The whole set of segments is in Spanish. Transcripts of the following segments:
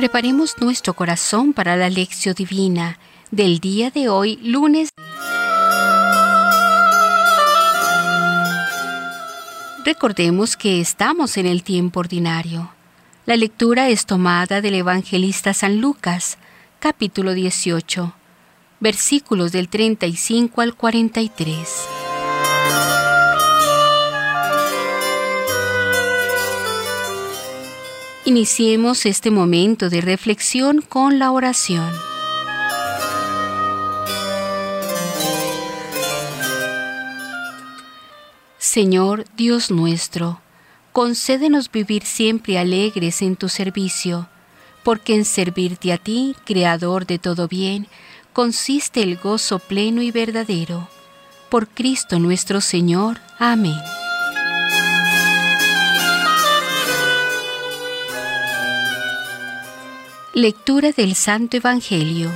Preparemos nuestro corazón para la lección divina del día de hoy, lunes. Recordemos que estamos en el tiempo ordinario. La lectura es tomada del evangelista San Lucas, capítulo 18, versículos del 35 al 43. Iniciemos este momento de reflexión con la oración. Señor Dios nuestro, concédenos vivir siempre alegres en tu servicio, porque en servirte a ti, Creador de todo bien, consiste el gozo pleno y verdadero. Por Cristo nuestro Señor. Amén. Lectura del Santo Evangelio.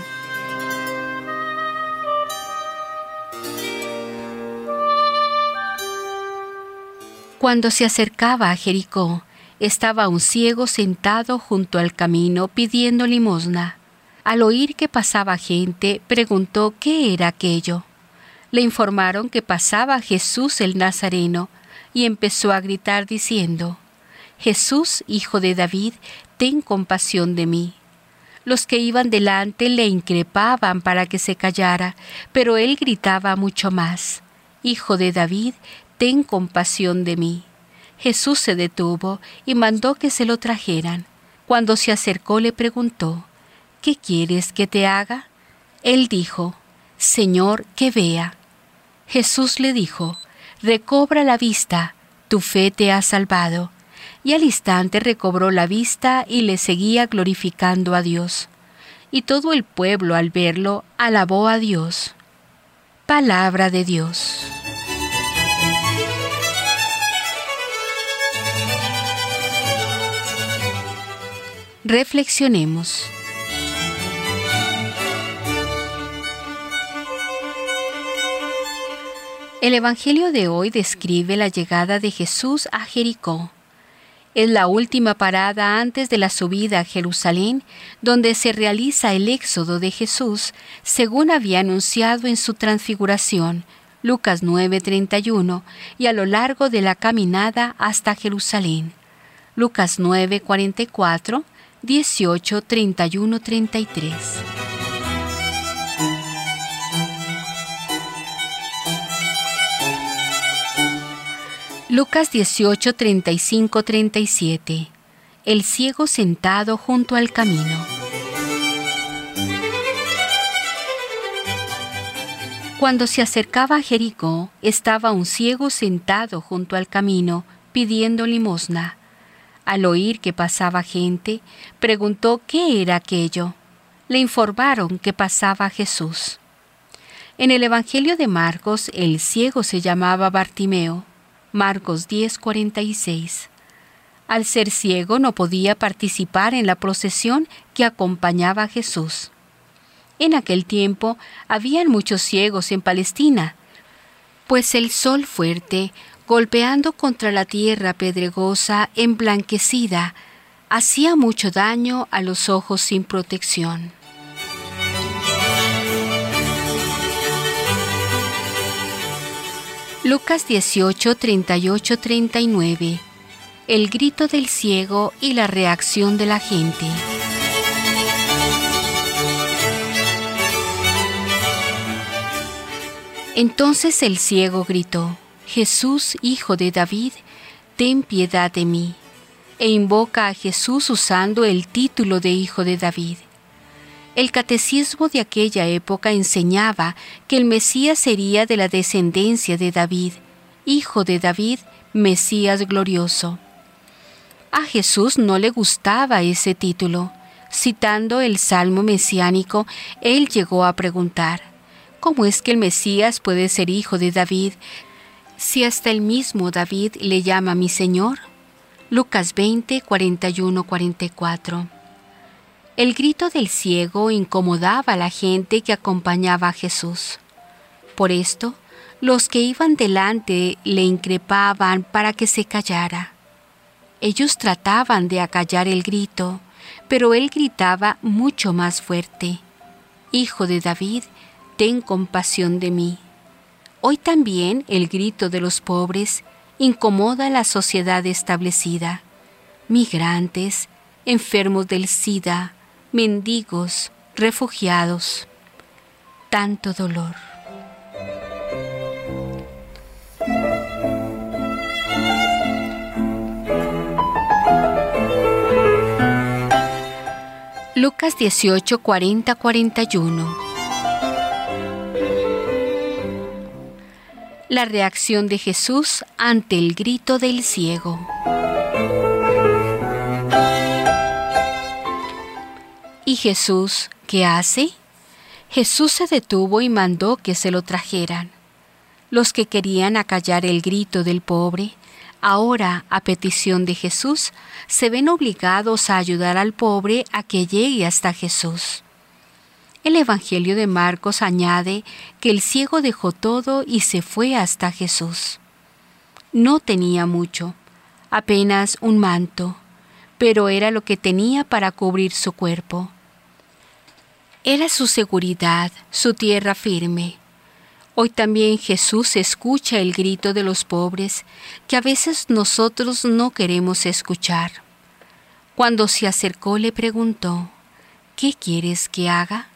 Cuando se acercaba a Jericó, estaba un ciego sentado junto al camino pidiendo limosna. Al oír que pasaba gente, preguntó qué era aquello. Le informaron que pasaba Jesús el Nazareno, y empezó a gritar diciendo, Jesús, hijo de David, ten compasión de mí. Los que iban delante le increpaban para que se callara, pero él gritaba mucho más, Hijo de David, ten compasión de mí. Jesús se detuvo y mandó que se lo trajeran. Cuando se acercó le preguntó, ¿Qué quieres que te haga? Él dijo, Señor, que vea. Jesús le dijo, Recobra la vista, tu fe te ha salvado y al instante recobró la vista y le seguía glorificando a Dios. Y todo el pueblo al verlo alabó a Dios. Palabra de Dios. Reflexionemos. El Evangelio de hoy describe la llegada de Jesús a Jericó. Es la última parada antes de la subida a Jerusalén, donde se realiza el éxodo de Jesús, según había anunciado en su transfiguración, Lucas 9:31, y a lo largo de la caminada hasta Jerusalén. Lucas 9:44, 18, 31, 33. Lucas 18, 35, 37. El ciego sentado junto al camino. Cuando se acercaba a Jericó, estaba un ciego sentado junto al camino, pidiendo limosna. Al oír que pasaba gente, preguntó qué era aquello. Le informaron que pasaba Jesús. En el Evangelio de Marcos, el ciego se llamaba Bartimeo. Marcos 10:46. Al ser ciego no podía participar en la procesión que acompañaba a Jesús. En aquel tiempo habían muchos ciegos en Palestina, pues el sol fuerte, golpeando contra la tierra pedregosa emblanquecida, hacía mucho daño a los ojos sin protección. Lucas 18, 38, 39. El grito del ciego y la reacción de la gente. Entonces el ciego gritó, Jesús, hijo de David, ten piedad de mí, e invoca a Jesús usando el título de hijo de David. El catecismo de aquella época enseñaba que el Mesías sería de la descendencia de David, hijo de David, Mesías glorioso. A Jesús no le gustaba ese título. Citando el Salmo mesiánico, él llegó a preguntar, ¿cómo es que el Mesías puede ser hijo de David si hasta el mismo David le llama mi Señor? Lucas 20, 41, 44. El grito del ciego incomodaba a la gente que acompañaba a Jesús. Por esto, los que iban delante le increpaban para que se callara. Ellos trataban de acallar el grito, pero él gritaba mucho más fuerte, Hijo de David, ten compasión de mí. Hoy también el grito de los pobres incomoda a la sociedad establecida. Migrantes, enfermos del SIDA, mendigos, refugiados. Tanto dolor. Lucas 18, 40, 41. La reacción de Jesús ante el grito del ciego. ¿Y Jesús qué hace? Jesús se detuvo y mandó que se lo trajeran. Los que querían acallar el grito del pobre ahora, a petición de Jesús, se ven obligados a ayudar al pobre a que llegue hasta Jesús. El Evangelio de Marcos añade que el ciego dejó todo y se fue hasta Jesús. No tenía mucho, apenas un manto, pero era lo que tenía para cubrir su cuerpo. Era su seguridad, su tierra firme, Hoy también Jesús escucha el grito de los pobres que a veces nosotros no queremos escuchar. Cuando se acercó le preguntó, ¿qué quieres que haga?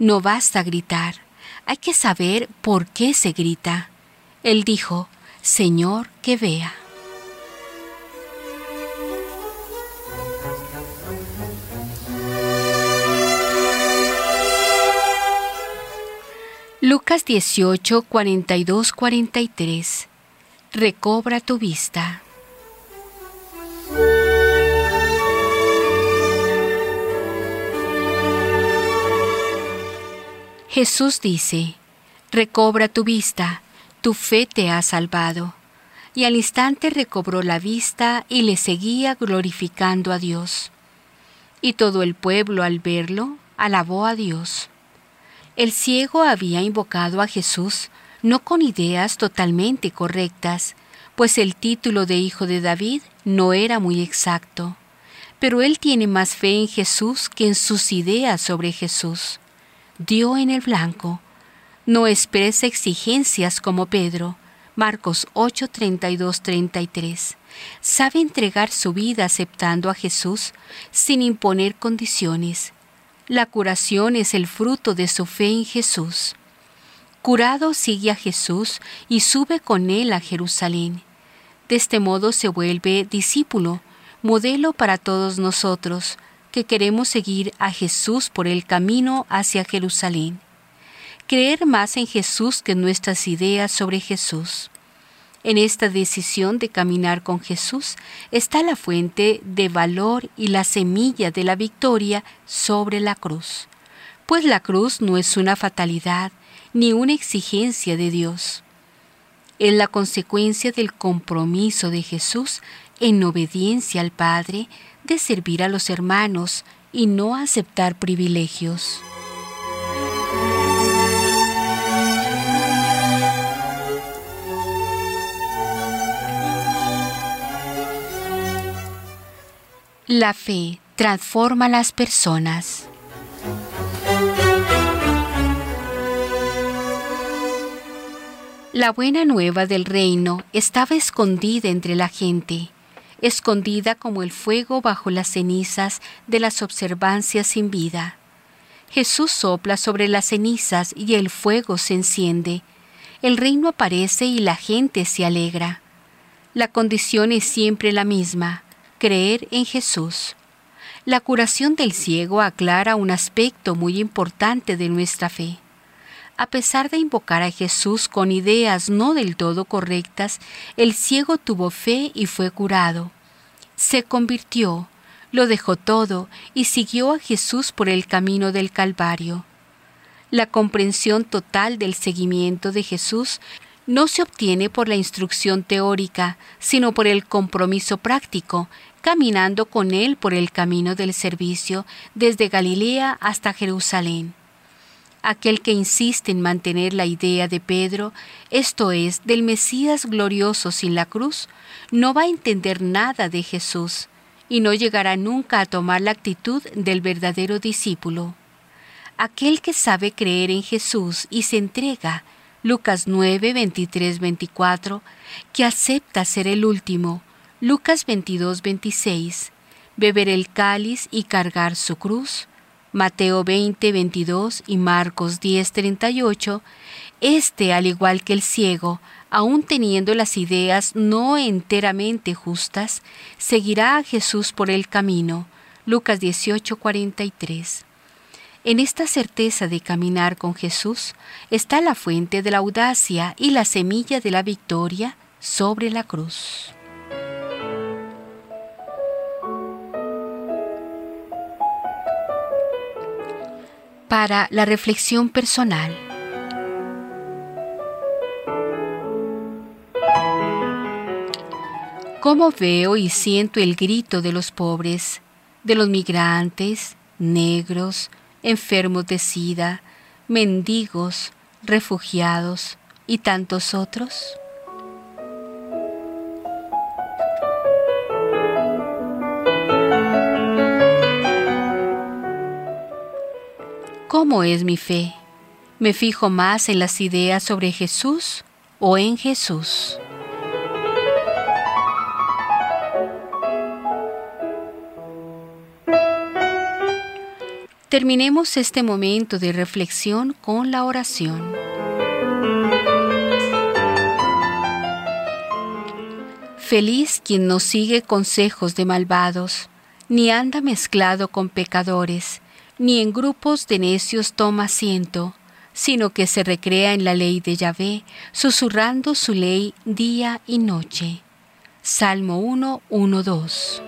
No basta gritar, hay que saber por qué se grita. Él dijo, Señor, que vea. Lucas 18, 42, 43. Recobra tu vista. Jesús dice, Recobra tu vista, tu fe te ha salvado. Y al instante recobró la vista y le seguía glorificando a Dios. Y todo el pueblo al verlo alabó a Dios. El ciego había invocado a Jesús no con ideas totalmente correctas, pues el título de hijo de David no era muy exacto. Pero él tiene más fe en Jesús que en sus ideas sobre Jesús. Dio en el blanco. No expresa exigencias como Pedro. Marcos 8, 32, 33. Sabe entregar su vida aceptando a Jesús sin imponer condiciones la curación es el fruto de su fe en Jesús. Curado sigue a Jesús y sube con él a Jerusalén. De este modo se vuelve discípulo, modelo para todos nosotros que queremos seguir a Jesús por el camino hacia Jerusalén. Creer más en Jesús que nuestras ideas sobre Jesús. En esta decisión de caminar con Jesús está la fuente de valor y la semilla de la victoria sobre la cruz, pues la cruz no es una fatalidad ni una exigencia de Dios. Es la consecuencia del compromiso de Jesús en obediencia al Padre de servir a los hermanos y no aceptar privilegios. La fe transforma las personas. La buena nueva del reino estaba escondida entre la gente, escondida como el fuego bajo las cenizas de las observancias sin vida. Jesús sopla sobre las cenizas y el fuego se enciende. El reino aparece y la gente se alegra. La condición es siempre la misma creer en Jesús. La curación del ciego aclara un aspecto muy importante de nuestra fe. A pesar de invocar a Jesús con ideas no del todo correctas, el ciego tuvo fe y fue curado. Se convirtió, lo dejó todo y siguió a Jesús por el camino del Calvario. La comprensión total del seguimiento de Jesús no se obtiene por la instrucción teórica, sino por el compromiso práctico caminando con él por el camino del servicio desde Galilea hasta Jerusalén. Aquel que insiste en mantener la idea de Pedro, esto es, del Mesías glorioso sin la cruz, no va a entender nada de Jesús y no llegará nunca a tomar la actitud del verdadero discípulo. Aquel que sabe creer en Jesús y se entrega, Lucas 9, 23, 24, que acepta ser el último, Lucas 22, 26, beber el cáliz y cargar su cruz, Mateo 20, 22 y Marcos 10, 38, este, al igual que el ciego, aun teniendo las ideas no enteramente justas, seguirá a Jesús por el camino. Lucas 18, 43. En esta certeza de caminar con Jesús está la fuente de la audacia y la semilla de la victoria sobre la cruz. Para la reflexión personal. ¿Cómo veo y siento el grito de los pobres, de los migrantes, negros, enfermos de sida, mendigos, refugiados y tantos otros? ¿Cómo es mi fe? ¿Me fijo más en las ideas sobre Jesús o en Jesús? Terminemos este momento de reflexión con la oración. Feliz quien no sigue consejos de malvados, ni anda mezclado con pecadores, ni en grupos de necios toma asiento, sino que se recrea en la ley de Yahvé, susurrando su ley día y noche. Salmo 1, 1, 2.